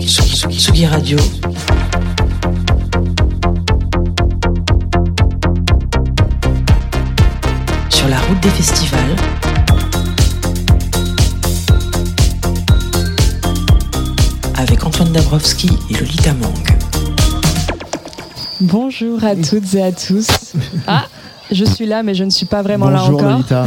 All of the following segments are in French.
Tsugi Radio. Sur la route des festivals. Avec Antoine Dabrowski et Lolita Mang. Bonjour à toutes et à tous. Ah, je suis là, mais je ne suis pas vraiment Bonjour, là encore. Lolita.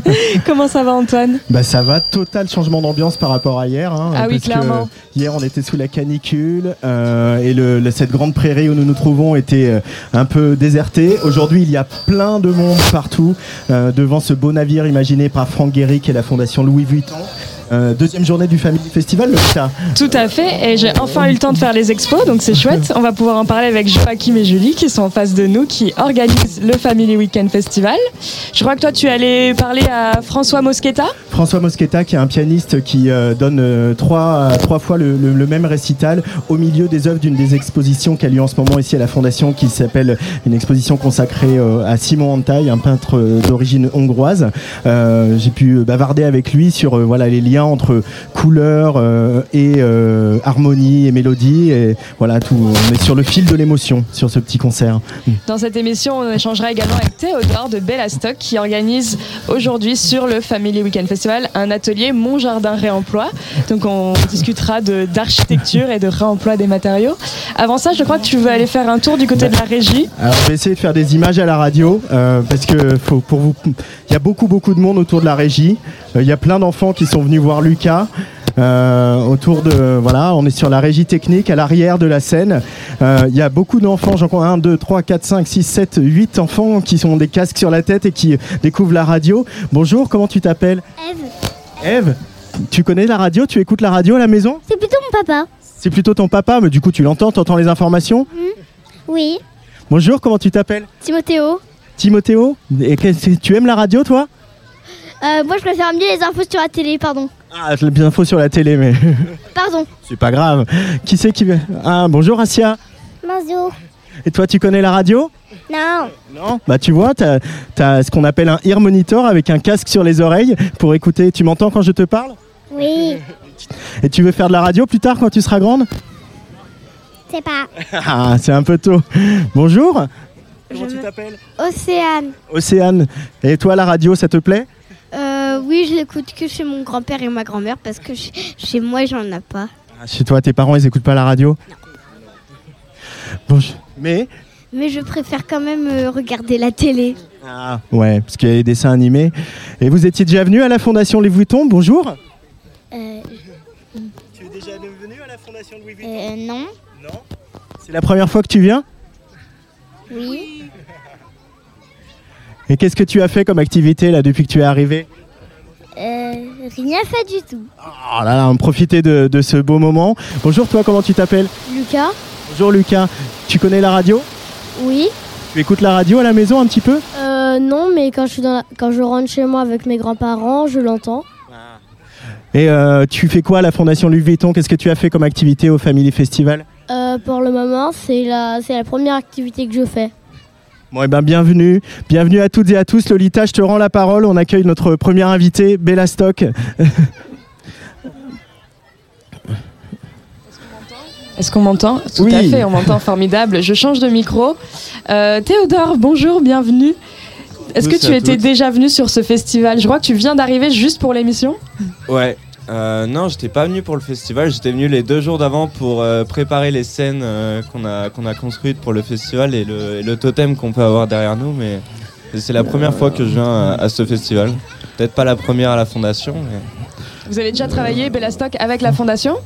Comment ça va, Antoine? Bah ça va, total changement d'ambiance par rapport à hier. hein, Ah oui, clairement. hier on était sous la canicule euh, et le, le- cette grande prairie où nous nous trouvons était euh, un peu désertée. Aujourd'hui il y a plein de monde partout euh, devant ce beau navire imaginé par Franck Guéric et la fondation Louis Vuitton. Euh, deuxième journée du Family Festival, Lolita. Tout à fait, et j'ai enfin eu le temps de faire les expos, donc c'est chouette. On va pouvoir en parler avec Joachim et Julie qui sont en face de nous, qui organisent le Family Weekend Festival. Je crois que toi, tu allais parler à François Mosqueta. François Mosqueta, qui est un pianiste qui euh, donne euh, trois, trois fois le, le- le même récital au milieu des œuvres d'une des expositions qui a lieu en ce moment ici à la Fondation, qui s'appelle une exposition consacrée à Simon Antaï, un peintre d'origine hongroise. J'ai pu bavarder avec lui sur voilà les liens entre couleur euh, et euh, harmonie et mélodie. Et voilà, tout, on est sur le fil de l'émotion sur ce petit concert. Dans cette émission, on échangera également avec Théodore de Bellastock qui organise aujourd'hui sur le Family Weekend Festival un atelier Mon Jardin Réemploi. Donc on discutera d'architecture et de réemploi des matériaux. Avant ça, je crois que tu veux aller faire un tour du côté de la régie. Alors, je vais essayer de faire des images à la radio euh, parce que faut, pour vous, il y a beaucoup beaucoup de monde autour de la régie. Euh, Il y a plein d'enfants qui sont venus voir Lucas. euh, autour de voilà, on est sur la régie technique à l'arrière de la scène. Euh, Il y a beaucoup d'enfants, j'en compte 1, 2, 3, 4, 5, 6, 7, 8 enfants qui ont des casques sur la tête et qui découvrent la radio. Bonjour, comment tu t'appelles Eve, Eve, tu connais la radio Tu écoutes la radio à la maison c'est plutôt mon papa. C'est plutôt ton papa, mais du coup tu l'entends, tu entends les informations Oui. Bonjour, comment tu t'appelles Timothéo. Timothéo tu aimes la radio toi? Euh, moi, je préfère mieux les infos sur la télé, pardon. Ah, j'ai bien info sur la télé, mais Pardon. c'est pas grave. Qui c'est qui veut Ah, bonjour Asia. Bonjour. Et toi, tu connais la radio? Non. Non. Bah, tu vois, t'as as ce qu'on appelle un ear monitor avec un casque sur les oreilles pour écouter. Tu m'entends quand je te parle? Oui. Et tu veux faire de la radio plus tard quand tu seras grande? C'est pas. Ah, c'est un peu tôt. Bonjour. Comment tu t'appelles Océane. Océane. Et toi, la radio, ça te plaît Euh, oui, je l'écoute que chez mon grand-père et ma grand-mère parce que chez, chez moi, j'en ai pas. Ah, Chez toi, tes parents, ils écoutent pas la radio Bonjour. Mais Mais je préfère quand même euh, regarder la télé. Ah, ouais, parce qu'il y a les dessins animés. Et vous étiez déjà venu à la Fondation Louis Vuitton, bonjour Euh, Tu es déjà venu à la Fondation Louis euh, non. Non C'est la première fois que tu viens? Oui. Et qu'est-ce que tu as fait comme activité là depuis que tu es arrivé Euh, rien fait du tout. Oh là là, on profiter de, de ce beau moment. Bonjour toi, comment tu t'appelles Lucas Bonjour Lucas, tu connais la radio Oui. Tu écoutes la radio à la maison un petit peu Euh, non, mais quand je, suis dans la- quand je rentre chez moi avec mes grands-parents, je l'entends. Et euh, tu fais quoi à la Fondation Louis Vuitton? Qu'est-ce que tu as fait comme activité au Family Festival? Euh, pour le moment, c'est la, c'est la première activité que je fais. Bon, et ben bienvenue, bienvenue à toutes et à tous. Lolita, je te rends la parole. On accueille notre première invitée, Bella Stock. Est-ce qu'on m'entend Tout Oui. à fait, on m'entend formidable. Je change de micro. Euh, Théodore, bonjour, bienvenue. Est-ce que tu étais toutes. déjà venu sur ce festival Je crois que tu viens d'arriver juste pour l'émission. Ouais. Euh, non, j'étais pas venu pour le festival, j'étais venu les deux jours d'avant pour euh, préparer les scènes euh, qu'on a, qu'on a construites pour le festival et le, et le totem qu'on peut avoir derrière nous, mais c'est la première fois que je viens à, à ce festival. Peut-être pas la première à la fondation, mais Vous avez déjà travaillé Bellastock avec la fondation?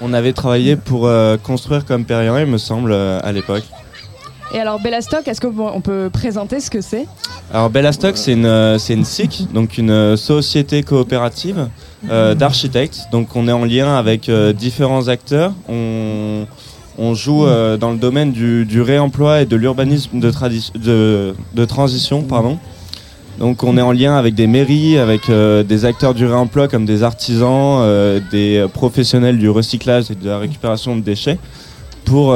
On avait travaillé pour construire comme Perrien, il me semble, à l'époque. Et alors Bellastock, est-ce qu'on peut présenter ce que c'est? Alors Bellastock, c'est une, euh, c'est une SIC, donc une euh, société coopérative euh, d'architectes. Donc on est en lien avec différents acteurs. On, joue dans le domaine du, réemploi et de l'urbanisme de, transition. Donc on est en lien avec des mairies, avec des acteurs du réemploi comme des artisans, des professionnels du recyclage et de la récupération de déchets pour,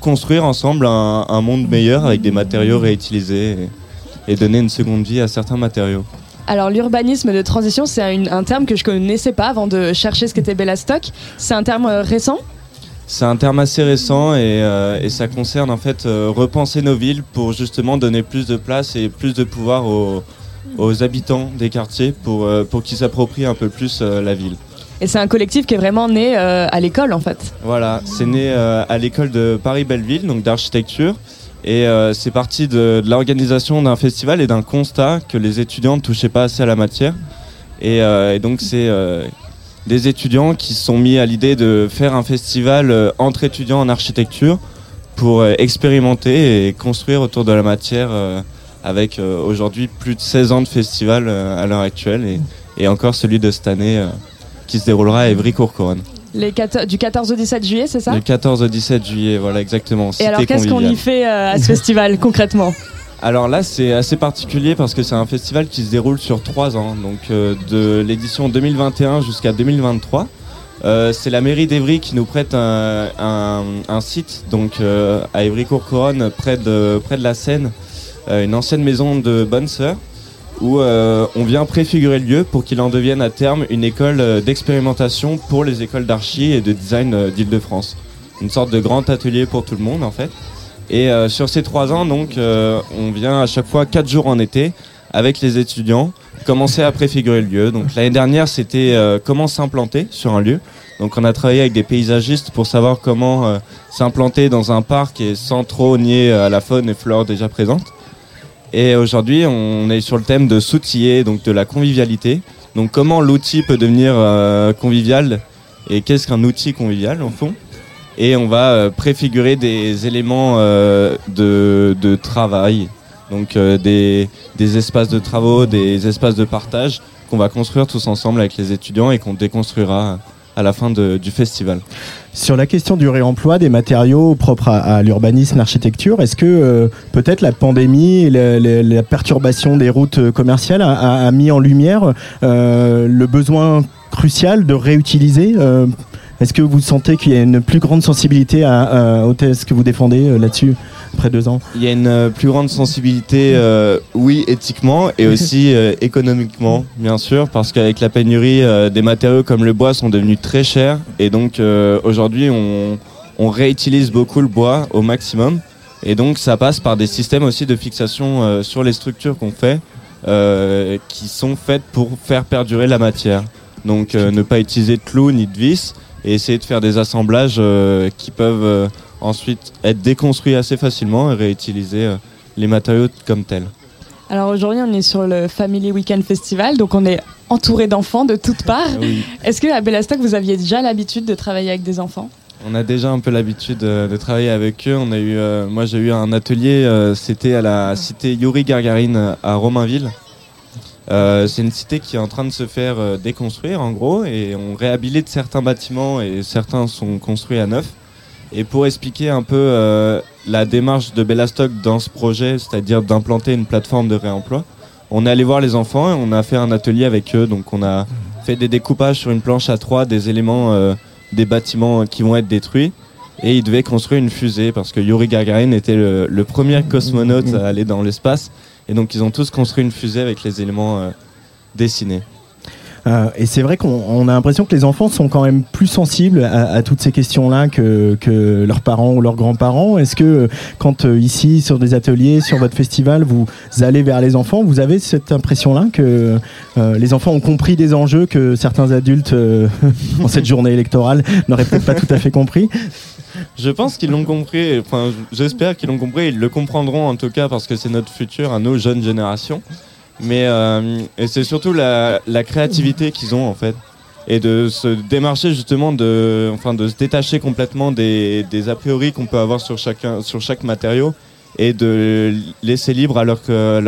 construire ensemble un, monde meilleur avec des matériaux réutilisés et donner une seconde vie à certains matériaux. Alors l'urbanisme de transition, c'est un, un terme que je connaissais pas avant de chercher ce qu'était Bellastock. C'est un terme euh, récent? C'est un terme assez récent et, euh, et ça concerne en fait euh, repenser nos villes pour justement donner plus de place et plus de pouvoir aux, aux habitants des quartiers pour, pour qu'ils s'approprient un peu plus la ville. Et c'est un collectif qui est vraiment né à l'école en fait. Voilà, c'est né à l'école de Paris-Belleville, donc d'architecture. Et euh, c'est parti de, de l'organisation d'un festival et d'un constat que les étudiants ne touchaient pas assez à la matière. Et, euh, et donc c'est euh, des étudiants qui se sont mis à l'idée de faire un festival euh, entre étudiants en architecture pour euh, expérimenter et construire autour de la matière euh, avec aujourd'hui plus de 16 ans de festival à l'heure actuelle et, et encore celui de cette année qui se déroulera à Évry-Courcouronne. Les 14 du 14 au 17 juillet, c'est ça Le 14 au 17 juillet, voilà exactement. Et alors qu'est-ce qu'on y fait euh, à ce festival concrètement Alors là, c'est assez particulier parce que c'est un festival qui se déroule sur trois ans, donc euh, de l'édition 2021 jusqu'à 2023. Euh, c'est la mairie d'Evry qui nous prête un, un- un site donc à Évry-Courcouronne près de près de la Seine, une ancienne maison de bonne sœur où euh, on vient préfigurer le lieu pour qu'il en devienne à terme une école euh, d'expérimentation pour les écoles d'archi et de design euh, d'Île-de-France. Une sorte de grand atelier pour tout le monde en fait. Et sur ces trois ans, donc, on vient à chaque fois quatre jours en été avec les étudiants commencer à préfigurer le lieu. Donc l'année dernière, c'était comment s'implanter sur un lieu. Donc on a travaillé avec des paysagistes pour savoir comment s'implanter dans un parc et sans trop nier à la faune et flore déjà présentes. Et aujourd'hui, on est sur le thème de s'outiller, donc de la convivialité. Donc comment l'outil peut devenir euh, convivial et qu'est-ce qu'un outil convivial au fond? Et on va euh, préfigurer des éléments euh, de, travail, donc des, des espaces de travaux, des espaces de partage qu'on va construire tous ensemble avec les étudiants et qu'on déconstruira à la fin du festival. Sur la question du réemploi des matériaux propres à, à l'urbanisme, l'architecture, est-ce que euh, peut-être la pandémie et la, perturbation des routes commerciales a mis en lumière euh, le besoin crucial de réutiliser euh, Est-ce que vous sentez qu'il y a une plus grande sensibilité à, à- au thèse que vous défendez euh, là-dessus après deux ans? Il y a une euh, plus grande sensibilité, euh, oui, éthiquement et aussi euh, économiquement, bien sûr, parce qu'avec la pénurie, euh, des matériaux comme le bois sont devenus très chers et donc euh, aujourd'hui on, on réutilise beaucoup le bois au maximum et donc ça passe par des systèmes aussi de fixation euh, sur les structures qu'on fait euh, qui sont faites pour faire perdurer la matière. Donc euh, ne pas utiliser de clous ni de vis et essayer de faire des assemblages euh, qui peuvent euh, ensuite être déconstruits assez facilement et réutiliser euh, les matériaux comme tels. Alors aujourd'hui, on est sur le Family Weekend Festival, donc on est entouré d'enfants de toutes parts. Oui. Est-ce que à Bellastock, vous aviez déjà l'habitude de travailler avec des enfants? On a déjà un peu l'habitude de travailler avec eux. On a eu, euh, moi j'ai eu un atelier, euh, c'était à la cité Yuri Gargarine à Romainville. Euh, c'est une cité qui est en train de se faire euh, déconstruire en gros et on réhabilite certains bâtiments et certains sont construits à neuf. Et pour expliquer un peu euh, la démarche de Bellastock dans ce projet, c'est-à-dire d'implanter une plateforme de réemploi, on est allé voir les enfants et on a fait un atelier avec eux. Donc on a fait des découpages sur une planche à trois des éléments des bâtiments qui vont être détruits. Et ils devaient construire une fusée parce que Yuri Gagarin était le, le premier cosmonaute à aller dans l'espace. Et donc ils ont tous construit une fusée avec les éléments euh, dessinés. Euh, et c'est vrai qu'on on a l'impression que les enfants sont quand même plus sensibles à, toutes ces questions-là que, leurs parents ou leurs grands-parents. Est-ce que euh, quand ici, sur des ateliers, sur votre festival, vous allez vers les enfants, vous avez cette impression-là que les enfants ont compris des enjeux que certains adultes, en cette journée électorale, n'auraient peut-être pas tout à fait compris? Je pense qu'ils l'ont compris, enfin j'espère qu'ils l'ont compris, ils le comprendront en tout cas parce que c'est notre futur à nos jeunes générations. Mais euh, c'est surtout la, créativité qu'ils ont en fait. Et de se démarcher justement, de, enfin, de se détacher complètement des, a priori qu'on peut avoir sur, chacun, sur chaque matériau et de laisser libre à leur,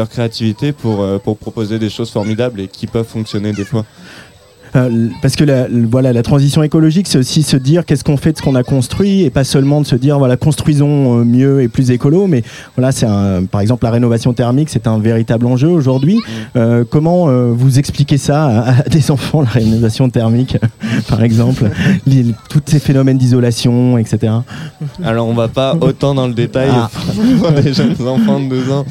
créativité euh, pour proposer des choses formidables et qui peuvent fonctionner des fois. Euh, parce que la, voilà, la transition écologique, c'est aussi se dire qu'est-ce qu'on fait de ce qu'on a construit et pas seulement de se dire voilà construisons euh, mieux et plus écolo, mais voilà c'est un, par exemple la rénovation thermique, c'est un véritable enjeu aujourd'hui. Euh, comment euh, vous expliquez ça à, à des enfants la rénovation thermique, par exemple, tous ces phénomènes d'isolation, etc. Alors on va pas autant dans le détail Ah. pour des jeunes enfants de 2 ans.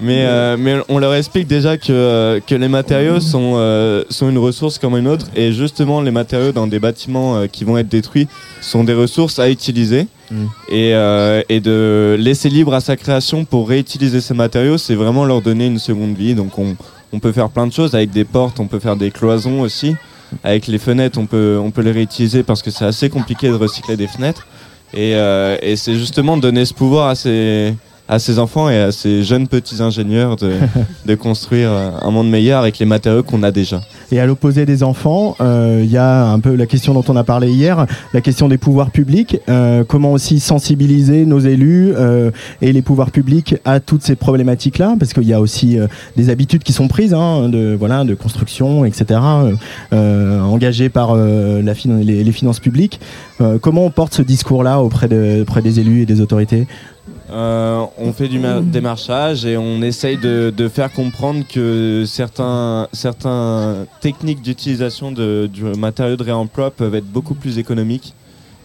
Mais, euh, mais on leur explique déjà que, que les matériaux sont, euh, sont une ressource comme une autre. Et justement, les matériaux dans des bâtiments euh, qui vont être détruits sont des ressources à utiliser. Mm. Et, euh, et de laisser libre à sa création pour réutiliser ces matériaux, c'est vraiment leur donner une seconde vie. Donc on, on peut faire plein de choses avec des portes, on peut faire des cloisons aussi. Avec les fenêtres, on peut, on peut les réutiliser parce que c'est assez compliqué de recycler des fenêtres. Et, euh, et c'est justement donner ce pouvoir à ces, à ces enfants et à ces jeunes petits ingénieurs de, de construire euh, un monde meilleur avec les matériaux qu'on a déjà. Et à l'opposé des enfants, euh, il y a un peu la question dont on a parlé hier, la question des pouvoirs publics. Euh, comment aussi sensibiliser nos élus euh, et les pouvoirs publics à toutes ces problématiques-là, parce qu'il y a aussi euh, des habitudes qui sont prises, hein, de voilà, de construction, etc., engagées par euh, la fin- les, les finances publiques. Euh, comment on porte ce discours-là auprès, de, auprès des élus et des autorités? Euh, on fait du ma- démarchage et on essaye de, de faire comprendre que certains, certains techniques d'utilisation de- du matériau de réemploi peuvent être beaucoup plus économiques.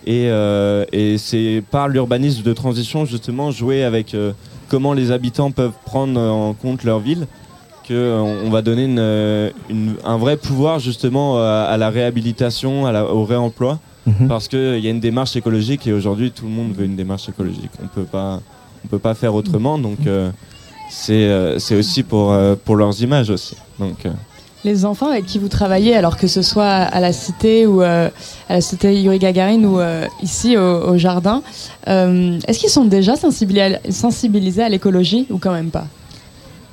Et, euh, et c'est par l'urbanisme de transition justement jouer avec euh, comment les habitants peuvent prendre en compte leur ville que euh, on va donner une, une- un vrai pouvoir justement à, à la réhabilitation, à la- au réemploi Mhm. parce qu'il y a une démarche écologique et aujourd'hui tout le monde veut une démarche écologique. On peut pas, on peut pas faire autrement. Donc euh, c'est euh, c'est aussi pour euh, pour leurs images aussi. Donc euh, Les enfants avec qui vous travaillez, alors que ce soit à la cité ou euh, à la cité Yuri Gagarin ou euh, ici au, au jardin, euh, est-ce qu'ils sont déjà sensibilisés à l'écologie ou quand même pas?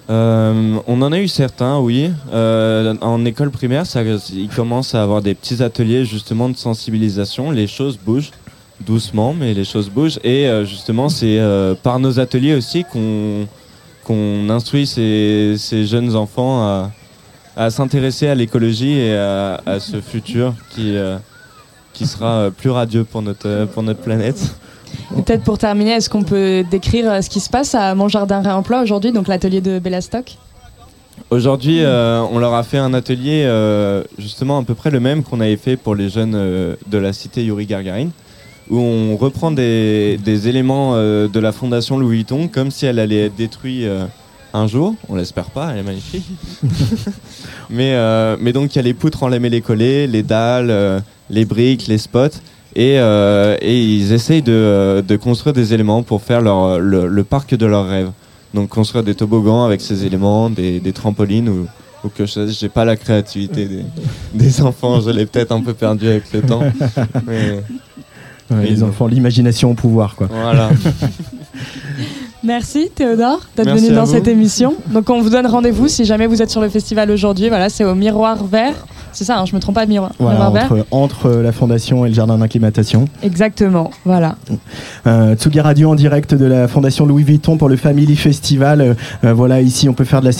Euh, on en a eu certains, oui. Euh, en école primaire, ça, ils commencent à avoir des petits ateliers justement de sensibilisation. Les choses bougent doucement, mais les choses bougent. Et euh, justement, c'est euh, par nos ateliers aussi qu'on qu'on instruit ces, jeunes enfants à, s'intéresser à l'écologie et à, à ce futur qui, qui sera plus radieux pour notre, pour notre planète. Peut-être pour terminer, est-ce qu'on peut décrire euh, ce qui se passe à Mon Jardin Réemploi aujourd'hui, donc l'atelier de Bellastock? Aujourd'hui, euh, on leur a fait un atelier euh, justement à peu près le même qu'on avait fait pour les jeunes euh, de la cité Yuri Gagarin, où on reprend des, des éléments euh, de la fondation Louis Vuitton comme si elle allait être détruite euh, un jour. On l'espère pas, elle est magnifique. mais, euh, mais donc il y a les poutres en lamellé collé, les dalles, euh, les briques, les spots. Et, euh, et ils essayent de, de construire des éléments pour faire leur, le, le parc de leurs rêves. Donc construire des toboggans avec ces éléments, des, des trampolines ou, ou que je j'ai pas la créativité des, des enfants, je l'ai peut-être un peu perdu avec le temps. Mais Ouais, Les non. enfants, l'imagination au pouvoir, quoi. voilà. Merci Théodore d'être venu dans vous. cette émission. Donc on vous donne rendez-vous si jamais vous êtes sur le festival aujourd'hui. Voilà, c'est au Miroir Vert. C'est ça, hein, je me trompe pas, Miroir, Voilà, entre, entre la fondation et le jardin d'acclimatation. Exactement, voilà. Euh, Tsugi Radio en direct de la Fondation Louis Vuitton pour le Family Festival. Euh, euh, voilà, ici on peut faire de la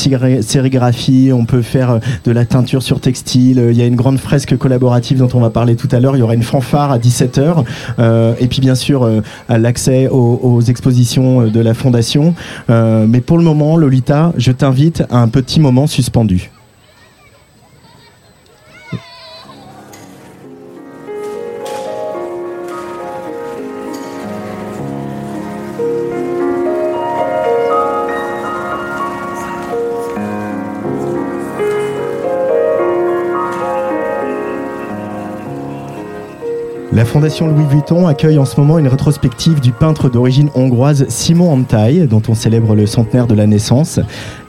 sérigraphie, on peut faire euh, de la teinture sur textile. Euh, Il y a une grande fresque collaborative dont on va parler tout à l'heure. Il y aura une fanfare à 17h. Euh, et puis bien sûr euh, l'accès aux, aux expositions de la Fondation. Euh, mais pour le moment, Lolita, je t'invite à un petit moment suspendu. Fondation Louis Vuitton accueille en ce moment une rétrospective du peintre d'origine hongroise Simon Antai, dont on célèbre le centenaire de la naissance.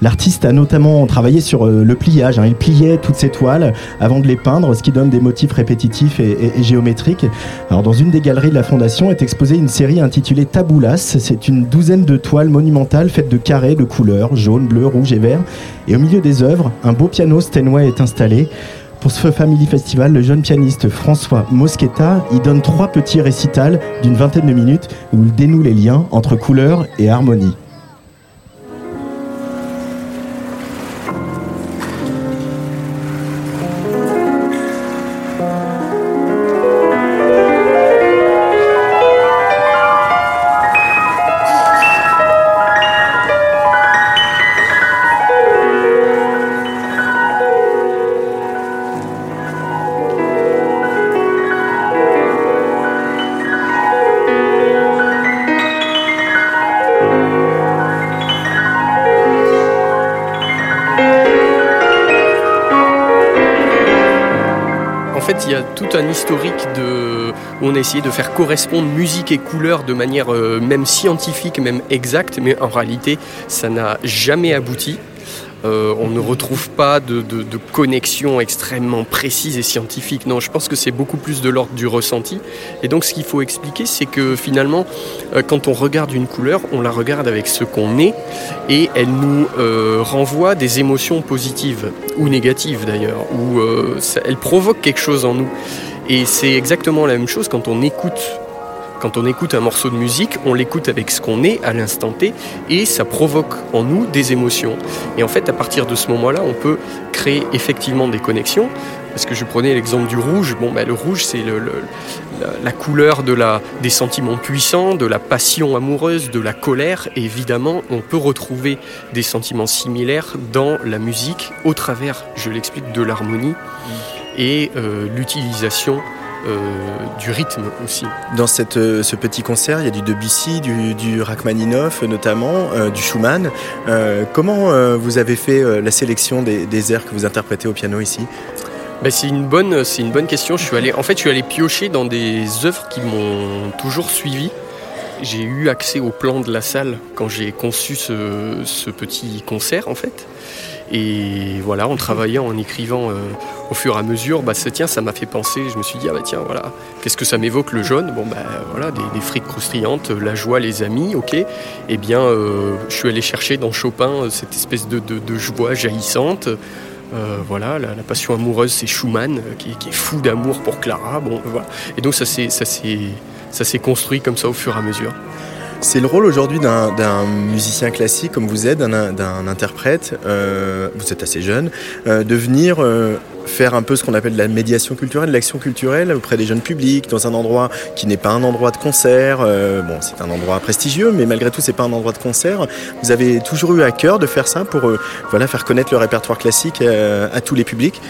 L'artiste a notamment travaillé sur euh, le pliage. hein. Il pliait toutes ses toiles avant de les peindre, ce qui donne des motifs répétitifs et, et- et géométriques. Alors, dans une des galeries de la Fondation est exposée une série intitulée Taboulas. C'est une douzaine de toiles monumentales faites de carrés de couleurs jaune, bleu, rouge et vert. Et au milieu des œuvres, un beau piano Steinway est installé. Pour ce Family Festival, le jeune pianiste François Moschetta y donne trois petits récitals d'une vingtaine de minutes où il dénoue les liens entre couleur et harmonie. Fait, il y a tout un historique de, où on a essayé de faire correspondre musique et couleur de manière euh, même scientifique, même exacte, mais en réalité, ça n'a jamais abouti. Euh, on ne retrouve pas de, de, connexion extrêmement précise et scientifique. Non, je pense que c'est beaucoup plus de l'ordre du ressenti. Et donc, ce qu'il faut expliquer, c'est que finalement, euh, quand on regarde une couleur, on la regarde avec ce qu'on est et elle nous euh, renvoie des émotions positives ou négatives d'ailleurs, ou elle provoque quelque chose en nous. Et c'est exactement la même chose quand on écoute quand on écoute un morceau de musique, on l'écoute avec ce qu'on est à l'instant T et ça provoque en nous des émotions. Et en fait, à partir de ce moment-là, on peut créer effectivement des connexions. Parce que je prenais l'exemple du rouge. Bon, ben, le rouge, c'est la, couleur des sentiments puissants, de la passion amoureuse, de la colère. Et évidemment, on peut retrouver des sentiments similaires dans la musique au travers, je l'explique, de l'harmonie et euh, l'utilisation du rythme aussi. Dans cette, euh, ce petit concert, il y a du Debussy, du, du Rachmaninoff notamment, euh, du Schumann. Euh, comment vous avez fait la sélection des, des, airs que vous interprétez au piano ici? Ben, c'est une bonne, c'est une bonne question. Je suis allé, en fait, je suis allé piocher dans des œuvres qui m'ont toujours suivi. J'ai eu accès au plan de la salle quand j'ai conçu ce, ce petit concert, en fait. Et voilà, en travaillant, en écrivant euh, au fur et à mesure, bah, ça, tiens, ça m'a fait penser. Je me suis dit, ah bah tiens, voilà, qu'est-ce que ça m'évoque le jaune? Bon, bah voilà, des, frites croustillantes, la joie, les amis, ok. Eh bien, euh, je suis allé chercher dans Chopin cette espèce de, joie jaillissante. Euh, voilà, la, passion amoureuse, c'est Schumann qui, est fou d'amour pour Clara. Bon, voilà. Et donc ça s'est construit comme ça au fur et à mesure. C'est le rôle aujourd'hui d'un musicien classique comme vous êtes, d'un interprète, euh, vous êtes assez jeune, euh, de venir euh, faire un peu ce qu'on appelle la médiation culturelle, l'action culturelle auprès des jeunes publics, dans un endroit qui n'est pas un endroit de concert. Bon, c'est un endroit prestigieux, mais malgré tout, c'est pas un endroit de concert. Vous avez toujours eu à cœur de faire ça pour faire connaître le répertoire classique à tous les publics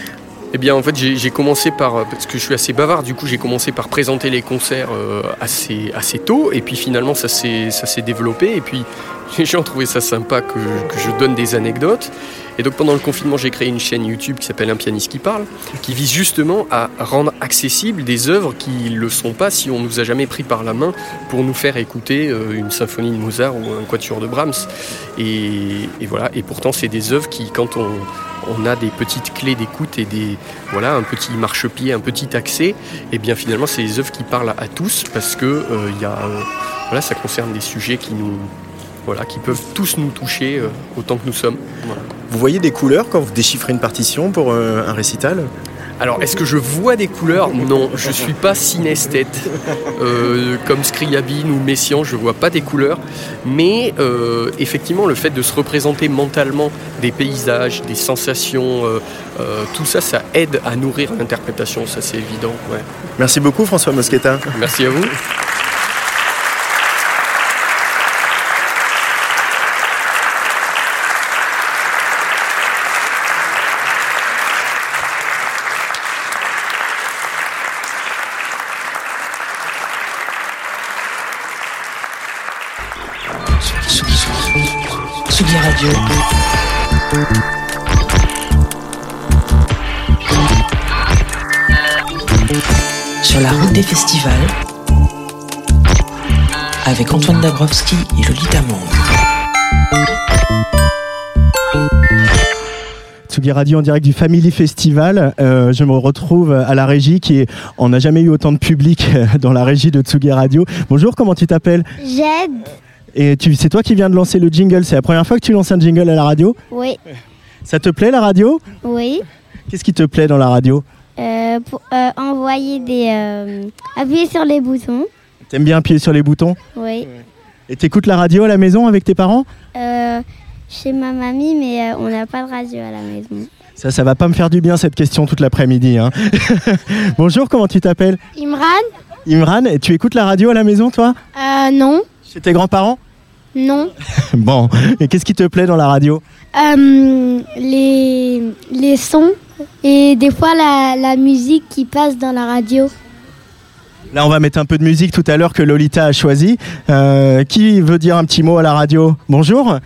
eh bien, en fait, j'ai commencé par, parce que je suis assez bavard, du coup, j'ai commencé par présenter les concerts euh, assez, assez tôt, et puis finalement, ça s'est développé, et puis les gens trouvaient ça sympa que, je donne des anecdotes. Et donc, pendant le confinement, j'ai créé une chaîne YouTube qui s'appelle Un pianiste qui parle, qui vise justement à rendre accessibles des œuvres qui ne le sont pas si on nous a jamais pris par la main pour nous faire écouter euh, une symphonie de Mozart ou un quatuor de Brahms. Et voilà, et pourtant, c'est des œuvres qui, quand on on a des petites clés d'écoute et des voilà un petit marchepied, un petit accès, et bien finalement c'est des œuvres qui parlent à tous parce que euh, euh, voilà, ça concerne des sujets qui nous voilà, qui peuvent tous nous toucher euh, autant que nous sommes. Vous voyez des couleurs quand vous déchiffrez une partition pour un récital? Alors, est-ce que je vois des couleurs? Non, je ne suis pas synesthète. Euh, comme Scriabine ou Messiaen, je ne vois pas des couleurs. Mais euh, effectivement, le fait de se représenter mentalement des paysages, des sensations, euh, euh tout ça, ça aide à nourrir l'interprétation, ça c'est évident. Ouais. Merci beaucoup François Mosqueta. Merci à vous. Et Lolita Mang. Tsugi Radio en direct du Family Festival. Euh, je me retrouve à la régie qui est. On n'a jamais eu autant de public dans la régie de Tsugi Radio. Bonjour, comment tu t'appelles? Jed. Et c'est toi qui viens de lancer le jingle. C'est la première fois que tu lances un jingle à la radio? Oui. Ça te plaît la radio? Oui. Qu'est-ce qui te plaît dans la radio? Euh, Pour euh, envoyer des. Euh, appuyer sur les boutons. T'aimes bien appuyer sur les boutons? Oui. Et t'écoutes la radio à la maison avec tes parents Euh, chez ma mamie, mais euh, on n'a pas de radio à la maison. Ça, ça va pas me faire du bien cette question toute l'après-midi. Hein. Bonjour, comment tu t'appelles Imran Imran, et tu écoutes la radio à la maison toi Euh, non. Chez tes grands-parents Non. Bon, et qu'est-ce qui te plaît dans la radio Euh, les, les sons et des fois la, la musique qui passe dans la radio. Là, on va mettre un peu de musique tout à l'heure que Lolita a choisi. Euh, qui veut dire un petit mot à la radio Bonjour,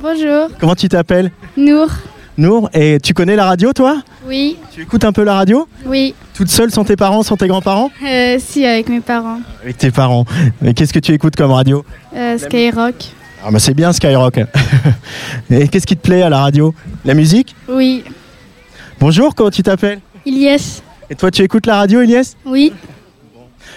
Bonjour. comment tu t'appelles Nour. Nour, et tu connais la radio toi Oui, Tu écoutes un peu la radio oui. Toute seule sans tes parents, sans tes grands-parents Euh, si, avec mes parents. Avec tes parents. Et qu'est-ce que tu écoutes comme radio Euh, Skyrock. Ah bah c'est bien Skyrock. et qu'est-ce qui te plaît à la radio La musique Oui. Bonjour, comment tu t'appelles Ilyes. Et toi tu écoutes la radio Elias Oui.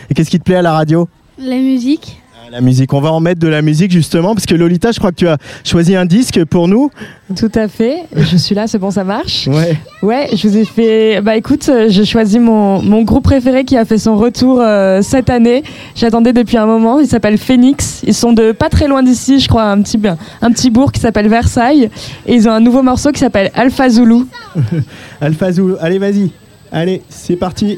Et qu'est-ce qui te plaît à la radio La musique. La musique, on va en mettre de la musique justement, parce que Lolita, je crois que tu as choisi un disque pour nous. Tout à fait. Je suis là, c'est bon, ça marche. Ouais. Ouais, je vous ai fait. Bah écoute, euh, j'ai choisi mon, mon groupe préféré qui a fait son retour euh, cette année. J'attendais depuis un moment. Il s'appelle Phoenix. Ils sont de pas très loin d'ici, je crois, un petit, un petit bourg qui s'appelle Versailles. Et ils ont un nouveau morceau qui s'appelle Alpha Zulu. Alpha Zulu, allez vas-y. Allez, c'est parti.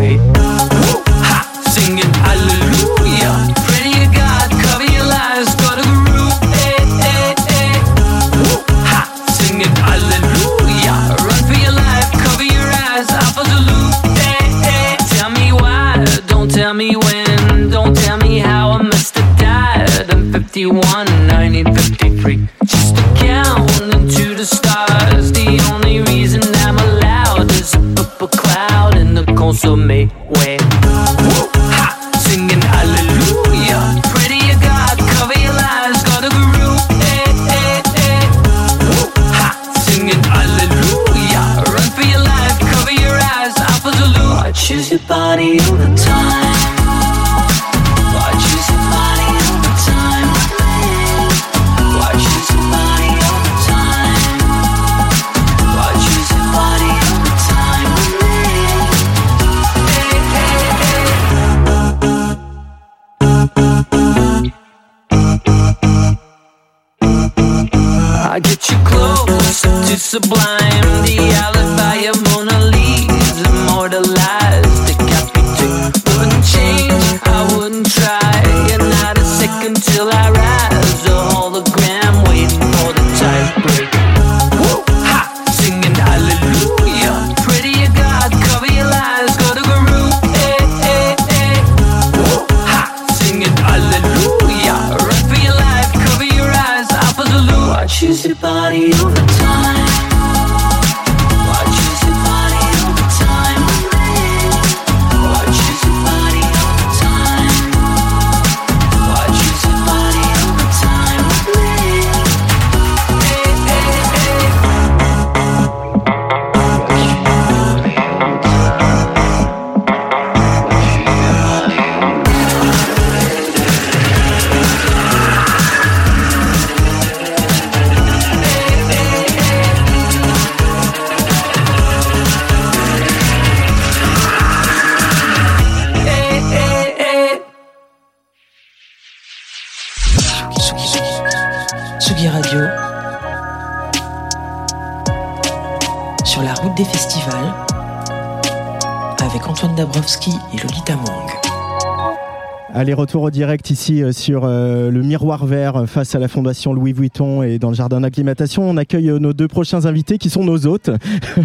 Great. Ha! Singing hallelujah. Cover your lies, go to the. Hey, hey, hey. Ha! Singing hallelujah. Run for your life, cover your eyes. Hey, hey. Tell me why, don't tell me when. Don't tell me how I must have died. I'm 51, to me when Allez, retour au direct ici euh, sur euh, le miroir vert euh, face à la Fondation Louis Vuitton et dans le jardin d'acclimatation. On accueille nos deux prochains invités qui sont nos hôtes.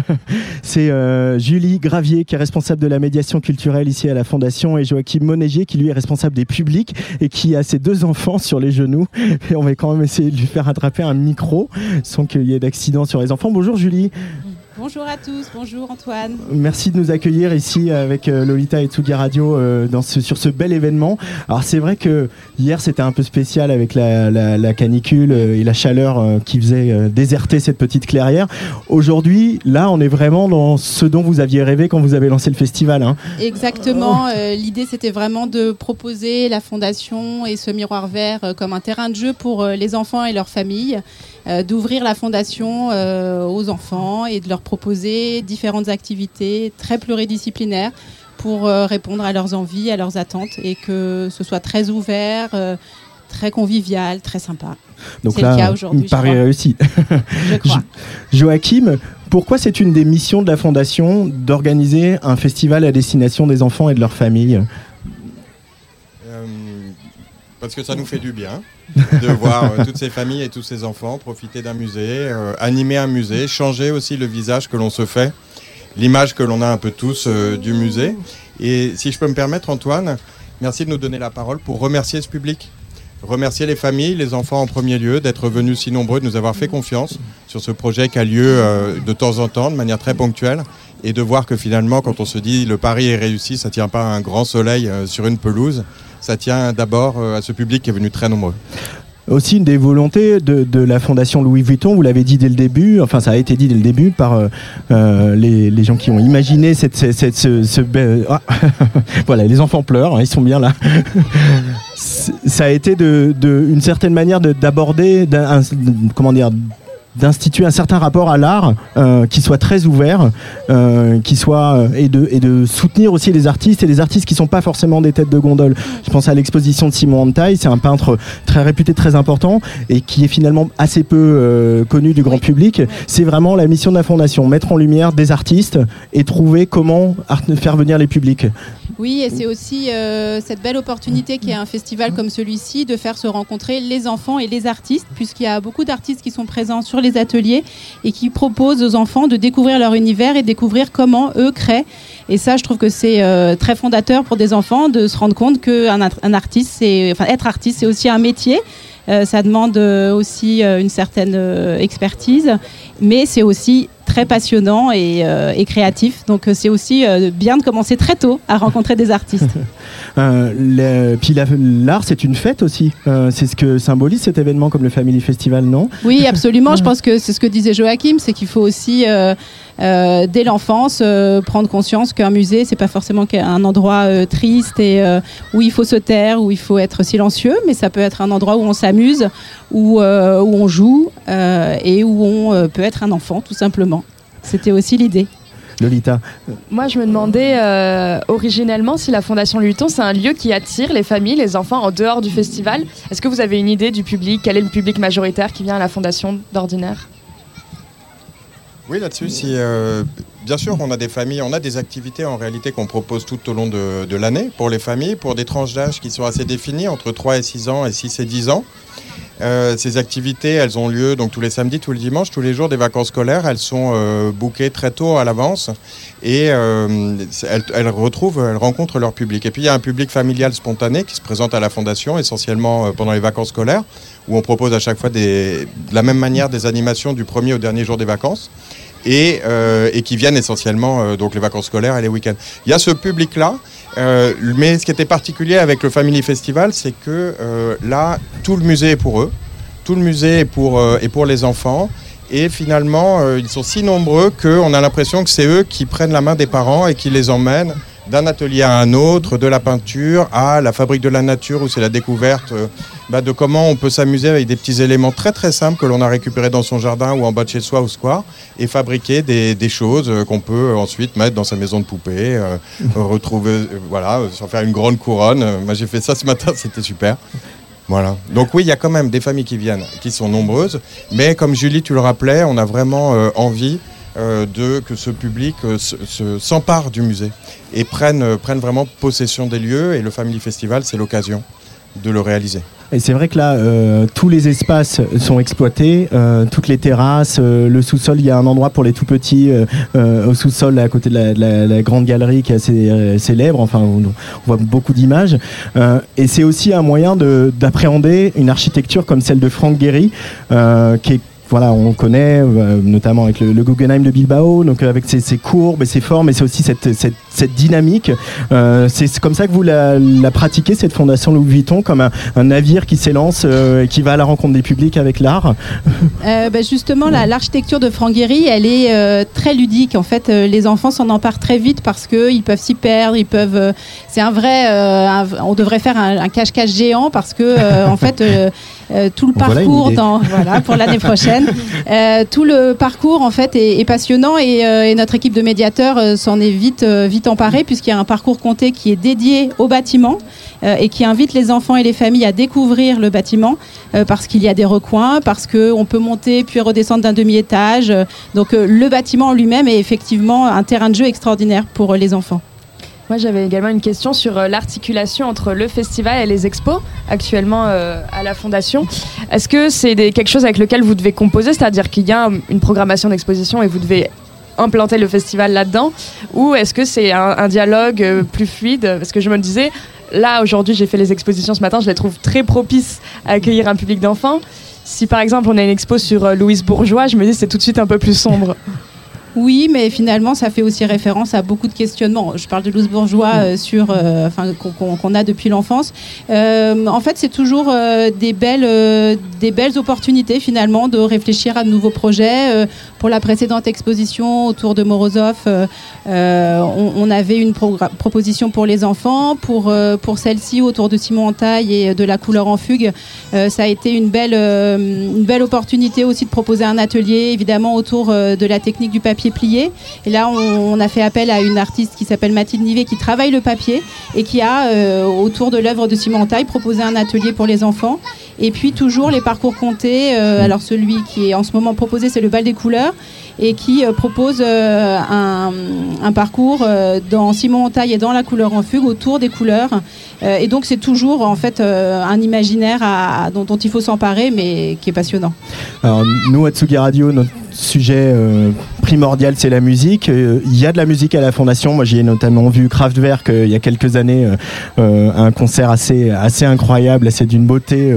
C'est Julie Gravier qui est responsable de la médiation culturelle ici à la Fondation et Joachim Monégier qui lui est responsable des publics et qui a ses deux enfants sur les genoux. Et on va quand même essayer de lui faire attraper un micro sans qu'il y ait d'accident sur les enfants. Bonjour Julie. Bonjour à tous, bonjour Antoine. Merci de nous accueillir ici avec euh, Lolita et Tsugi Radio euh, dans ce, sur ce bel événement. Alors c'est vrai que hier c'était un peu spécial avec la, la- la canicule euh, et la chaleur qui faisait déserter cette petite clairière. Aujourd'hui, là, on est vraiment dans ce dont vous aviez rêvé quand vous avez lancé le festival. hein. Exactement, euh, l'idée c'était vraiment de proposer la fondation et ce miroir vert comme un terrain de jeu pour les enfants et leurs familles, euh, d'ouvrir la fondation euh, aux enfants et de leur proposer différentes activités très pluridisciplinaires pour euh, répondre à leurs envies, à leurs attentes et que ce soit très ouvert. très convivial, très sympa. Donc C'est le cas il me paraît réussi. Je crois. Joachim, pourquoi c'est une des missions de la Fondation d'organiser un festival à destination des enfants et de leurs familles? Parce que ça nous fait du bien de voir euh, toutes ces familles et tous ces enfants profiter d'un musée, euh, animer un musée, changer aussi le visage que l'on se fait, l'image que l'on a un peu tous euh, du musée. Et si je peux me permettre, Antoine, merci de nous donner la parole pour remercier ce public. Remercier les familles, les enfants en premier lieu, d'être venus si nombreux, de nous avoir fait confiance sur ce projet qui a lieu de temps en temps, de manière très ponctuelle, et de voir que finalement, quand on se dit le pari est réussi, ça tient pas un grand soleil sur une pelouse, ça tient d'abord euh, à ce public qui est venu très nombreux. Aussi une des volontés de, la Fondation Louis Vuitton, vous l'avez dit dès le début, enfin ça a été dit dès le début par euh, euh, les, gens qui ont imaginé cette, cette, ce, ah, voilà, les enfants pleurent, hein, ils sont bien là. Ça a été de, une certaine manière de- d'aborder, comment dire, d'instituer un certain rapport à l'art euh, qui soit très ouvert, euh, qui soit euh, et de soutenir aussi les artistes et les artistes qui sont pas forcément des têtes de gondole. Je pense à l'exposition de Simon Antaille, c'est un peintre très réputé, très important et qui est finalement assez peu connu du grand public. C'est vraiment la mission de la fondation, mettre en lumière des artistes et trouver comment faire venir les publics. Oui, et c'est aussi cette belle opportunité qui est un festival comme celui-ci de faire se rencontrer les enfants et les artistes, puisqu'il y a beaucoup d'artistes qui sont présents sur les ateliers et qui proposent aux enfants de découvrir leur univers et découvrir comment eux créent. Et ça, je trouve que c'est euh, très fondateur pour des enfants de se rendre compte qu'un art- un artiste, c'est, enfin, être artiste, c'est aussi un métier. Euh, ça demande euh, aussi une certaine expertise, mais c'est aussi très passionnant et, euh, et créatif. Donc euh, c'est aussi euh, bien de commencer très tôt à rencontrer des artistes. Euh, le- puis la- l'art, c'est une fête aussi. C'est ce que symbolise cet événement comme le Family Festival, non? Oui, absolument. Je pense que c'est ce que disait Joachim, c'est qu'il faut aussi, euh, dès l'enfance, euh, prendre conscience qu'un musée, c'est pas forcément un endroit euh, triste et où il faut se taire, où il faut être silencieux, mais ça peut être un endroit où on s'amuse, où, euh, où on joue euh, et où on euh, peut être un enfant, tout simplement. C'était aussi l'idée. Lolita. Moi, je me demandais euh, originellement si la Fondation Luton, c'est un lieu qui attire les familles, les enfants en dehors du festival. Est-ce que vous avez une idée du public? Quel est le public majoritaire qui vient à la Fondation d'ordinaire? Oui, là-dessus, si, euh, bien sûr, on a des familles, on a des activités en réalité qu'on propose tout au long de, de l'année pour les familles, pour des tranches d'âge qui sont assez définies, entre 3 et 6 ans et 6 et 10 ans. Euh, ces activités, elles ont lieu donc tous les samedis, tous les dimanches, tous les jours des vacances scolaires. Elles sont euh, bookées très tôt à l'avance et euh, elles, retrouvent, elles rencontrent leur public. Et puis il y a un public familial spontané qui se présente à la fondation essentiellement euh, pendant les vacances scolaires, où on propose à chaque fois de la même manière des animations du premier au dernier jour des vacances. Et, euh, et qui viennent essentiellement euh, donc les vacances scolaires et les week-ends. Il y a ce public-là, euh, mais ce qui était particulier avec le Family Festival, c'est que là, tout le musée est pour eux, tout le musée est pour, est pour les enfants, et finalement, ils sont si nombreux qu'on a l'impression que c'est eux qui prennent la main des parents et qui les emmènent d'un atelier à un autre, de la peinture à la fabrique de la nature, où c'est la découverte euh, bah, de comment on peut s'amuser avec des petits éléments très très simples que l'on a récupérés dans son jardin ou en bas de chez soi au square, et fabriquer des, des choses euh, qu'on peut ensuite mettre dans sa maison de poupée, euh, retrouver, euh, voilà, sans faire une grande couronne. Moi j'ai fait ça ce matin, c'était super. Voilà. Donc oui, il y a quand même des familles qui viennent, qui sont nombreuses, mais comme Julie, tu le rappelais, on a vraiment euh, envie de que ce public euh, se- se- s'empare du musée et prenne, euh, prenne vraiment possession des lieux. Et le Family Festival, c'est l'occasion de le réaliser. Et c'est vrai que là, euh, tous les espaces sont exploités, euh, toutes les terrasses, euh, le sous-sol. Il y a un endroit pour les tout petits euh, euh, au sous-sol, à côté de la, de la- la grande galerie qui est assez euh, célèbre. Enfin, on, on voit beaucoup d'images. Euh, et c'est aussi un moyen de- d'appréhender une architecture comme celle de Franck Guéry, euh, qui est voilà, on connaît euh, notamment avec le, le Guggenheim de Bilbao, donc euh, avec ses, courbes et ses formes, et c'est aussi cette, cette, cette dynamique. Euh, c'est comme ça que vous la, la pratiquez, cette fondation Louis Vuitton, comme un, un navire qui s'élance euh, et qui va à la rencontre des publics avec l'art. Euh, bah, justement, la- l'architecture de Franck Guéry, elle est très ludique. En fait, les enfants s'en emparent très vite parce qu'ils peuvent s'y perdre. Ils peuvent. c'est un vrai. un- on devrait faire un, cache-cache géant parce que, en fait, tout le Voilà parcours dans voilà pour l'année prochaine. Tout le parcours en fait est, est passionnant et, et notre équipe de médiateurs s'en est vite euh, puisqu'il y a un parcours compté qui est dédié au bâtiment euh, et qui invite les enfants et les familles à découvrir le bâtiment euh, parce qu'il y a des recoins, parce qu'on peut monter puis redescendre d'un demi-étage. Donc euh, le bâtiment en lui-même est effectivement un terrain de jeu extraordinaire pour les enfants. Moi, j'avais également une question sur l'articulation entre le festival et les expos actuellement à la Fondation. Est-ce que c'est quelque chose avec lequel vous devez composer, c'est-à-dire qu'il y a une programmation d'exposition et vous devez implanter le festival là-dedans Ou est-ce que c'est un, dialogue euh, plus fluide? Parce que je me disais, là, aujourd'hui, j'ai fait les expositions ce matin, je les trouve très propices à accueillir un public d'enfants. Si par exemple on a une expo sur euh, Louise Bourgeois, je me dis c'est tout de suite un peu plus sombre. Oui, mais finalement, ça fait aussi référence à beaucoup de questionnements. Je parle de Louise Bourgeois euh, sur, euh, enfin, qu'on- a depuis l'enfance. Euh, en fait, c'est toujours des belles, opportunités finalement de réfléchir à de nouveaux projets. Pour la précédente exposition autour de Morozov, on, avait une proposition pour les enfants. Pour celle-ci autour de Simon Entaille et de la couleur en fugue, ça a été une belle, opportunité aussi de proposer un atelier, évidemment autour de la technique du papier plié. Et là, on, a fait appel à une artiste qui s'appelle Mathilde Nivet qui travaille le papier et qui a, euh, autour de l'œuvre de Simon Taille, proposé un atelier pour les enfants. Et puis toujours les parcours comptés. euh, alors celui qui est en ce moment proposé, c'est le bal des couleurs et qui euh, propose un, parcours dans Simon Taille et dans la couleur en fugue autour des couleurs. Et donc c'est toujours en fait un imaginaire à- dont, dont il faut s'emparer, mais qui est passionnant. Alors, nous, à Tsugi Radio, notre sujet primordial, c'est la musique. Euh, Il y a de la musique à la Fondation. Moi, j'y ai notamment vu Kraftwerk euh, il y a quelques années, euh, un concert assez, assez incroyable, assez d'une beauté.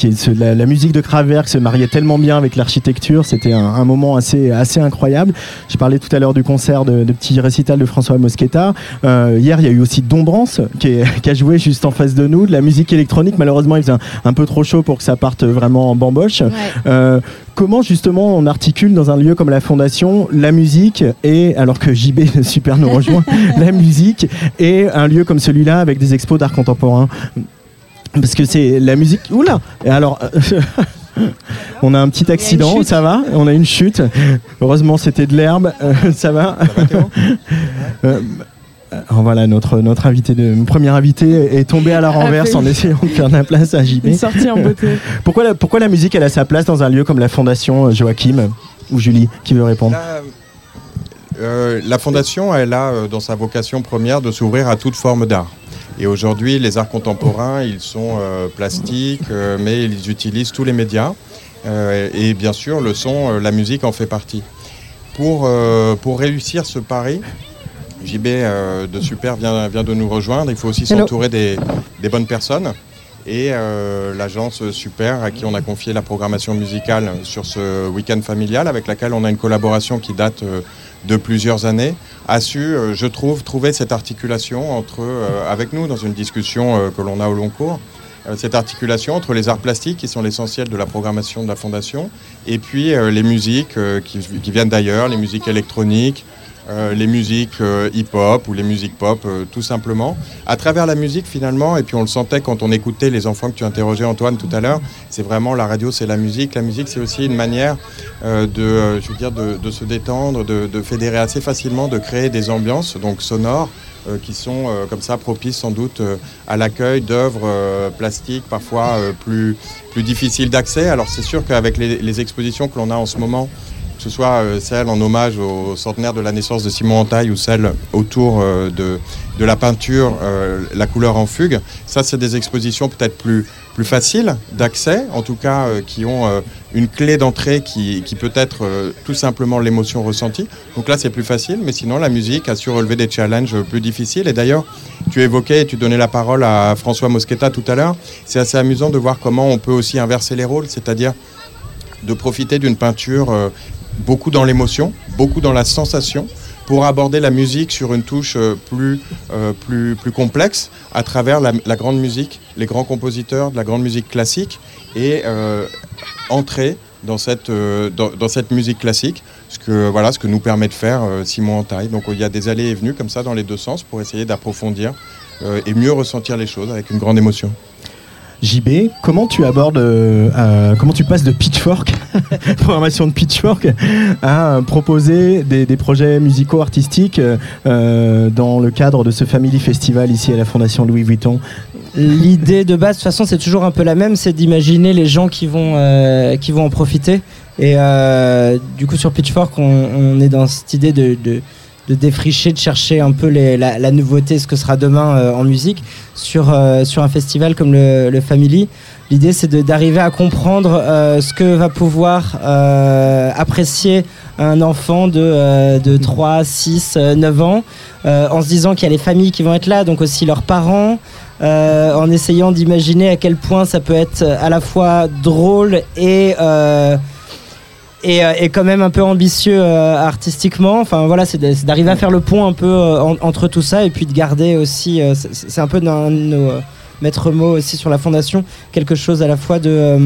Qui est ce- la, la musique de Kraftwerk se mariait tellement bien avec l'architecture, c'était un, un moment assez, assez incroyable. J'ai parlé tout à l'heure du concert de, de petit récital de François Mosqueta. Euh, hier, il y a eu aussi Dombrance qui, est- qui a joué juste en face de nous, de la musique électronique. Malheureusement, il faisait un, un peu trop chaud pour que ça parte vraiment en bamboche. Euh, comment justement on articule dans un lieu comme la Fondation la musique et, alors que JB super nous rejoint, la musique et un lieu comme celui-là avec des expos d'art contemporain? Parce que c'est la musique. Oula Et alors. On a un petit accident, ça va On a une chute. Heureusement, c'était de l'herbe. Euh, ça va Euh, euh, Voilà, notre, notre invité de, premier invité est tombé à la renverse en essayant de faire de la place à JB. Une sortie en beauté. Pourquoi la, pourquoi la musique elle a sa place dans un lieu comme la Fondation euh, Joachim ou Julie qui veut répondre? La, euh, la fondation, elle a dans sa vocation première de s'ouvrir à toute forme d'art. Et aujourd'hui, les arts contemporains, ils sont euh, plastiques, euh, mais ils utilisent tous les médias. Euh, et bien sûr, le son, la musique en fait partie. Pour, pour réussir ce pari, JB de Super vient, vient de nous rejoindre. Il faut aussi s'entourer des, des bonnes personnes. Et l'agence Super, à qui on a confié la programmation musicale sur ce week-end familial, avec laquelle on a une collaboration qui date de plusieurs années, a su, euh, je trouve, trouver cette articulation entre, euh, avec nous dans une discussion euh, que l'on a au long cours, cette articulation entre les arts plastiques qui sont l'essentiel de la programmation de la Fondation et puis les musiques qui, qui viennent d'ailleurs, les musiques électroniques, euh, les musiques euh, hip-hop ou les musiques pop, euh, tout simplement. À travers la musique, finalement, et puis on le sentait quand on écoutait les enfants que tu interrogeais, Antoine, tout à l'heure, c'est vraiment la radio, c'est la musique. La musique, c'est aussi une manière de, je veux de, se détendre, de, fédérer assez facilement, de créer des ambiances donc sonores qui sont comme ça propices sans doute à l'accueil d'œuvres plastiques parfois plus, difficiles d'accès. Alors c'est sûr qu'avec les expositions que l'on a en ce moment, que ce soit euh, celle en hommage au centenaire de la naissance de Simon Entaille ou celle autour euh, de, de la peinture, euh, la couleur en fugue, ça c'est des expositions peut-être plus, plus faciles d'accès, en tout cas qui ont une clé d'entrée qui, qui peut être tout simplement l'émotion ressentie. Donc là c'est plus facile, mais sinon la musique a su relever des challenges plus difficiles. Et d'ailleurs, tu évoquais et tu donnais la parole à François Mosqueta tout à l'heure, c'est assez amusant de voir comment on peut aussi inverser les rôles, c'est-à-dire de profiter d'une peinture beaucoup dans l'émotion, beaucoup dans la sensation, pour aborder la musique sur une touche euh, plus, euh, plus, complexe à travers la, grande musique, les grands compositeurs de la grande musique classique et euh, entrer dans cette, musique classique, ce que, voilà, ce que nous permet de faire Simon Entaille. Donc il y a des allées et venues comme ça dans les deux sens pour essayer d'approfondir et mieux ressentir les choses avec une grande émotion. JB, comment tu abordes, euh, euh, comment tu passes de Pitchfork programmation de Pitchfork, euh, proposé des, projets musicaux artistiques euh, dans le cadre de ce Family Festival ici à la Fondation Louis Vuitton? L'idée de base, de toute façon, c'est toujours un peu la même, c'est d'imaginer les gens qui vont, euh, qui vont en profiter. Et du coup, sur Pitchfork, on, on est dans cette idée de, de défricher, de chercher un peu la, nouveauté, ce que sera demain euh, en musique. Sur, euh, sur un festival comme le, Family, l'idée, c'est d'arriver à comprendre euh, ce que va pouvoir apprécier un enfant de, de 3, 6, euh, 9 ans, en se disant qu'il y a les familles qui vont être là, donc aussi leurs parents, en essayant d'imaginer à quel point ça peut être à la fois drôle et, et, euh, et quand même un peu ambitieux euh, artistiquement. Enfin voilà, c'est d'arriver à faire le pont un peu euh, en- entre tout ça et puis de garder aussi, c'est un peu d'un de nos maîtres mots aussi sur la fondation, quelque chose à la fois de,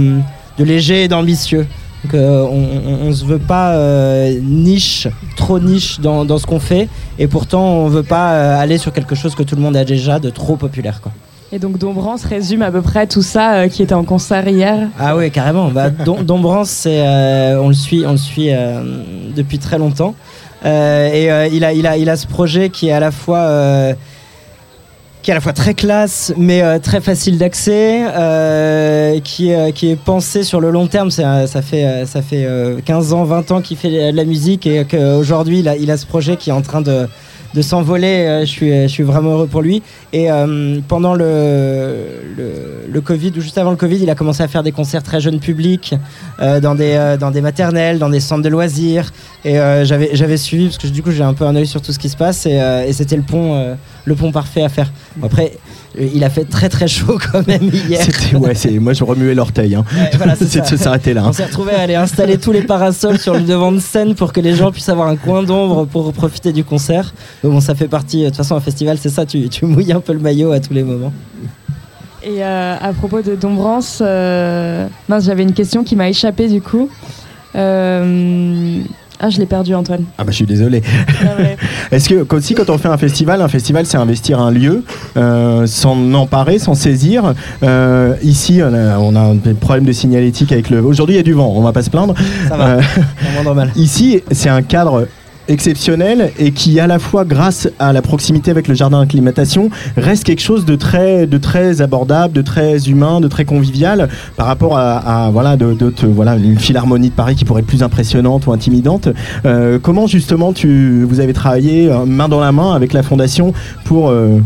de léger et d'ambitieux. Donc, euh, on, on se veut pas euh, niche, trop niche dans, dans ce qu'on fait, et pourtant on veut pas aller sur quelque chose que tout le monde a déjà de trop populaire. Quoi. Et donc Dombrance résume à peu près tout ça euh, qui était en concert hier. Ah oui, carrément. Bah, Dom- Dombrance, euh, on le suit, on le suit euh, depuis très longtemps. Et il, a, il, a, il a ce projet qui est à la fois, qui est à la fois très classe, mais très facile d'accès, qui, qui est pensé sur le long terme. Euh, ça fait, ça fait euh, 15 ans, 20 ans qu'il fait de la musique et qu'aujourd'hui, il a, il a ce projet qui est en train de de s'envoler, euh, je suis, je suis vraiment heureux pour lui. Et euh, pendant le, le, Covid, ou juste avant le Covid, il a commencé à faire des concerts très jeunes publics, euh, dans, des, dans des maternelles, dans des centres de loisirs. Et j'avais j'avais suivi, parce que du coup j'ai un peu un œil sur tout ce qui se passe, et, c'était le, pont, le pont parfait à faire. Après, il a fait très très chaud quand même hier. Ouais, moi je remuais l'orteil. Hein. Ouais, voilà, c'est de s'arrêter là. hein. On s'est retrouvé à aller installer tous les parasols sur le devant de scène pour que les gens puissent avoir un coin d'ombre pour profiter du concert. Bon, ça fait partie. De toute façon, un festival, c'est ça. Tu, tu mouilles un peu le maillot à tous les moments. Et euh, à propos de Dombrance, euh, mince, j'avais une question qui m'a échappé du coup. Euh, Ah, je l'ai perdu, Antoine. Ah bah je suis désolé. Ah ouais. Est-ce que aussi quand on fait un festival, un festival c'est investir un lieu, euh, s'en emparer, s'en saisir. Euh, ici on a, on a un problème de signalétique avec le. Aujourd'hui il y a du vent, on va pas se plaindre. Ça va, Euh. Ici, c'est un cadre exceptionnel et qui à la fois grâce à la proximité avec le jardin d'acclimatation reste quelque chose de très de très abordable de très humain de très convivial par rapport à, voilà voilà une philharmonie de Paris qui pourrait être plus impressionnante ou intimidante. Euh, comment justement tu vous avez travaillé euh, main dans la main avec la fondation pour euh,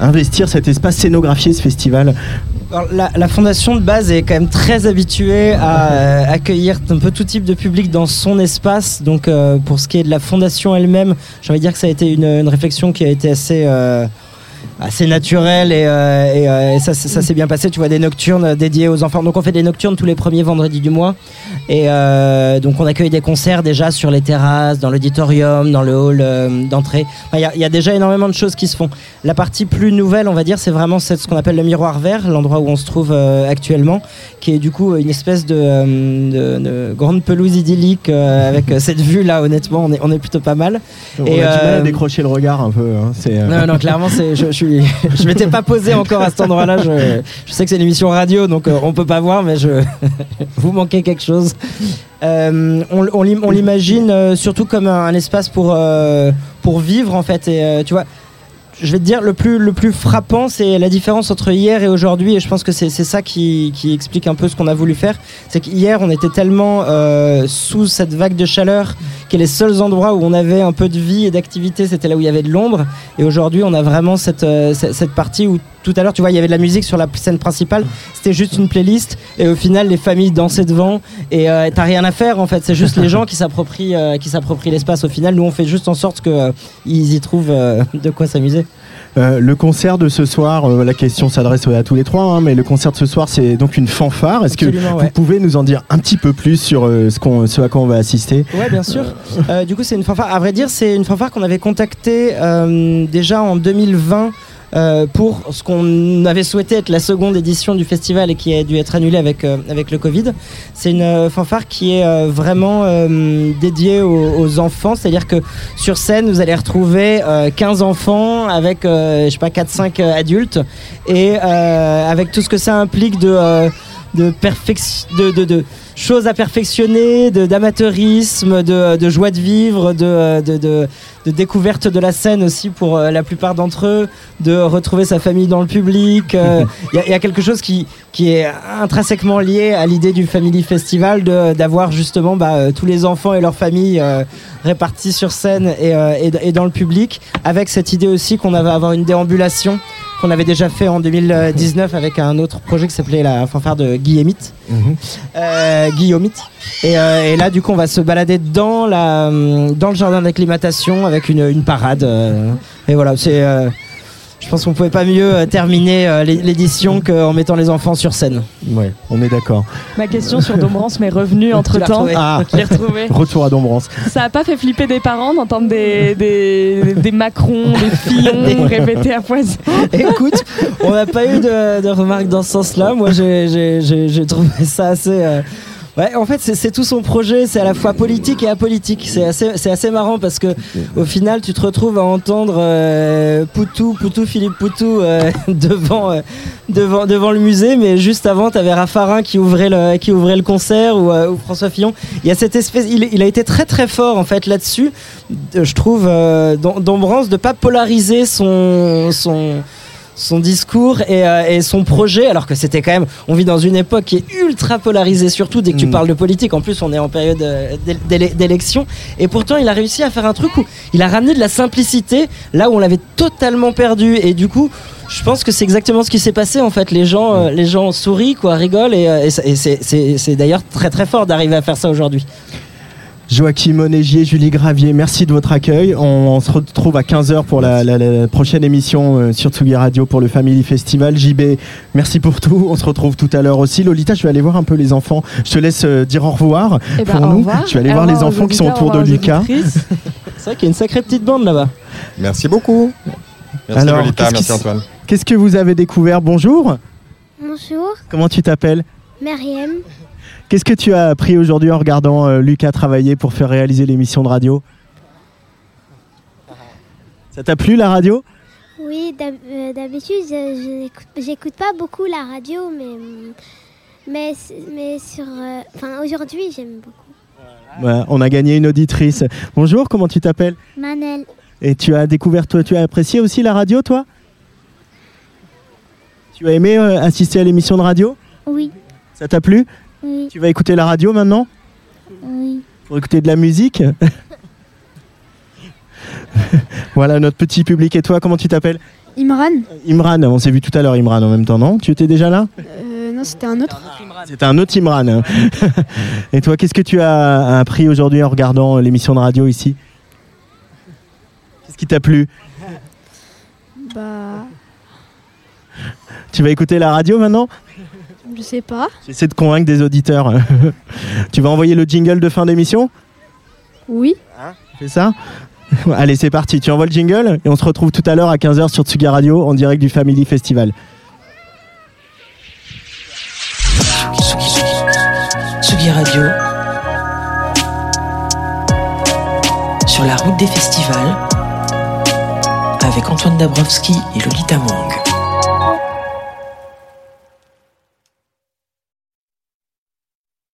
investir cet espace scénographier ce festival? La, la fondation de base est quand même très habituée à euh, accueillir un peu tout type de public dans son espace. Donc, euh, pour ce qui est de la fondation elle-même, j'ai envie de dire que ça a été une, une réflexion qui a été assez. Euh, assez naturelle et, euh, et, euh, et ça, s'est bien passé tu vois des nocturnes dédiées aux enfants donc on fait des nocturnes tous les premiers vendredis du mois et euh, donc on accueille des concerts déjà sur les terrasses dans l'auditorium dans le hall euh, d'entrée Enfin, il y, a- il y a déjà énormément de choses qui se font la partie plus nouvelle, on va dire, c'est vraiment ce qu'on appelle le miroir vert, l'endroit où on se trouve euh, actuellement, qui est du coup une espèce de, euh, de- de grande pelouse idyllique euh, avec euh, cette vue là. Honnêtement, on est, on est plutôt pas mal. on Et, a du mal euh, à décrocher le regard un peu hein, c'est euh, Non, non, clairement, c'est, suis, je m'étais pas posé encore à cet endroit-là. Je, sais que c'est une émission radio, donc euh, on peut pas voir, mais je, vous manquez quelque chose. Euh, on on l'im- on l'imagine euh, surtout comme un, espace pour, pour vivre, en fait. Et tu vois, je vais te dire, le plus, le plus frappant, c'est la différence entre hier et aujourd'hui. Et je pense que c'est ça qui, qui explique un peu ce qu'on a voulu faire. C'est qu'hier, on était tellement sous cette vague de chaleur que les seuls endroits où on avait un peu de vie et d'activité, c'était là où il y avait de l'ombre. Et aujourd'hui, on a vraiment cette, euh, cette, cette partie où tout à l'heure, tu vois, il y avait de la musique sur la scène principale. C'était juste une playlist. Et au final, les familles dansaient devant. Et euh, t'as rien à faire, en fait. C'est juste les gens qui s'approprient euh, qui s'approprient l'espace. Au final, nous, on fait juste en sorte qu'ils y trouvent euh, de quoi s'amuser. Euh, le concert de ce soir, euh, la question s'adresse à tous les trois, hein, mais le concert de ce soir, c'est donc une fanfare. Est-ce que vous ouais. pouvez nous en dire un petit peu plus sur euh, ce, qu'on, ce à quoi on va assister? Ouais, bien sûr. Du coup, c'est une fanfare. À vrai dire, c'est une fanfare qu'on avait contactée euh, déjà en 2020. Euh, pour ce qu'on avait souhaité être la seconde édition du festival et qui a dû être annulée avec, euh, avec le Covid. C'est une euh, fanfare qui est euh, vraiment dédiée aux, aux enfants, c'est-à-dire que sur scène, vous allez retrouver euh, 15 enfants avec, je sais pas, 4-5 adultes et avec tout ce que ça implique de... de, perfec- de, de, de choses à perfectionner, d'amateurisme, de, de joie de vivre, de, découverte de la scène aussi pour euh, la plupart d'entre eux, de retrouver sa famille dans le public. euh, Il y, a- il y a quelque chose qui, qui est intrinsèquement lié à l'idée du Family Festival, d'avoir justement bah, euh, tous les enfants et leurs familles euh, répartis sur scène et, euh, et, et dans le public, avec cette idée aussi qu'on avait avoir une déambulation qu'on avait déjà fait en 2019 avec un autre projet qui s'appelait la fanfare de Guillemite. Euh. Et, euh, et là, du coup, on va se balader dans, la, hum, dans le jardin d'acclimatation avec une, une parade. euh, et voilà, c'est. Je pense qu'on pouvait pas mieux euh, terminer euh, l'é- l'édition qu'en mettant les enfants sur scène. Ouais, on est d'accord. Ma question sur Dombrance m'est revenue entre temps. Ah, retour à Dombrance. Ça a pas fait flipper des parents d'entendre des, des, des Macron, des Fillon répéter à poison. Écoute, on n'a pas eu de, de remarques dans ce sens-là. Moi, j'ai- j'ai j'ai- j'ai trouvé ça assez. euh, Ouais, en fait, c'est tout son projet. C'est à la fois politique et apolitique. C'est assez, c'est assez marrant parce que au final, tu te retrouves à entendre euh, Poutou, Poutou, Philippe Poutou euh, devant, euh, devant, devant le musée, mais juste avant, tu avais Raffarin qui ouvrait le, qui ouvrait le concert ou, euh, ou François Fillon. Il y a cette espèce, il, il a été très très fort en fait là-dessus. Euh, Je trouve euh, Dom- Dombrance de pas polariser son, son son discours et, euh, et son projet, alors que c'était quand même, on vit dans une époque qui est ultra polarisée, surtout dès que tu Mm. parles de politique. En plus, on est en période euh, d'élection, et pourtant, il a réussi à faire un truc où il a ramené de la simplicité là où on l'avait totalement perdu. Et du coup, je pense que c'est exactement ce qui s'est passé en fait. Les gens, euh, les gens sourient, quoi, rigolent, et, c'est d'ailleurs très très fort d'arriver à faire ça aujourd'hui. Joachim Monégier, Julie Gravier, merci de votre accueil. On, on se retrouve à 15h pour la, la- la prochaine émission euh, sur Tsugi Radio pour le Family Festival. JB, merci pour tout. On se retrouve tout à l'heure aussi. Lolita, je vais aller voir un peu les enfants. Je te laisse euh, dire au revoir Eh ben, pour nous. revoir. Je vais aller Au voir les enfants qui sont autour au de Lucas. C'est vrai qu'il y a une sacrée petite bande là-bas. Merci beaucoup. Merci Alors, Lolita, qu'est-ce merci Antoine. Qu'est-ce que vous avez découvert? Bonjour. Bonjour, Comment tu t'appelles? Meriem. Qu'est-ce que tu as appris aujourd'hui en regardant euh, Lucas travailler pour faire réaliser l'émission de radio? Ça t'a plu la radio? Oui, euh, d'habitude, j'écoute pas beaucoup la radio, mais, mais, mais sur. euh, Enfin, aujourd'hui, j'aime beaucoup. On a gagné une auditrice. Bonjour, comment tu t'appelles? Manel. Et tu as découvert, toi, tu as apprécié aussi la radio, toi? Tu as aimé euh, assister à l'émission de radio? Oui, Ça t'a plu? Oui, Tu vas écouter la radio maintenant oui. Pour écouter de la musique Voilà notre petit public. Et toi, comment tu t'appelles Imran Imran, on s'est vu tout à l'heure, Imran, en même temps, non Tu étais déjà là Euh, Non, c'était un autre. C'était un autre Imran. hein. Et toi, qu'est-ce que tu as appris aujourd'hui en regardant l'émission de radio ici Qu'est-ce qui t'a plu Bah, Tu vas écouter la radio maintenant je sais pas. J'essaie de convaincre des auditeurs. tu vas envoyer le jingle de fin d'émission? Oui. C'est ça? Allez, c'est parti. Tu envoies le jingle et on se retrouve tout à l'heure à 15h sur Tsuga Radio en direct du Family Festival. Tsugi Radio. Sur la route des festivals. Avec Antoine Dabrowski et Lolita Mang.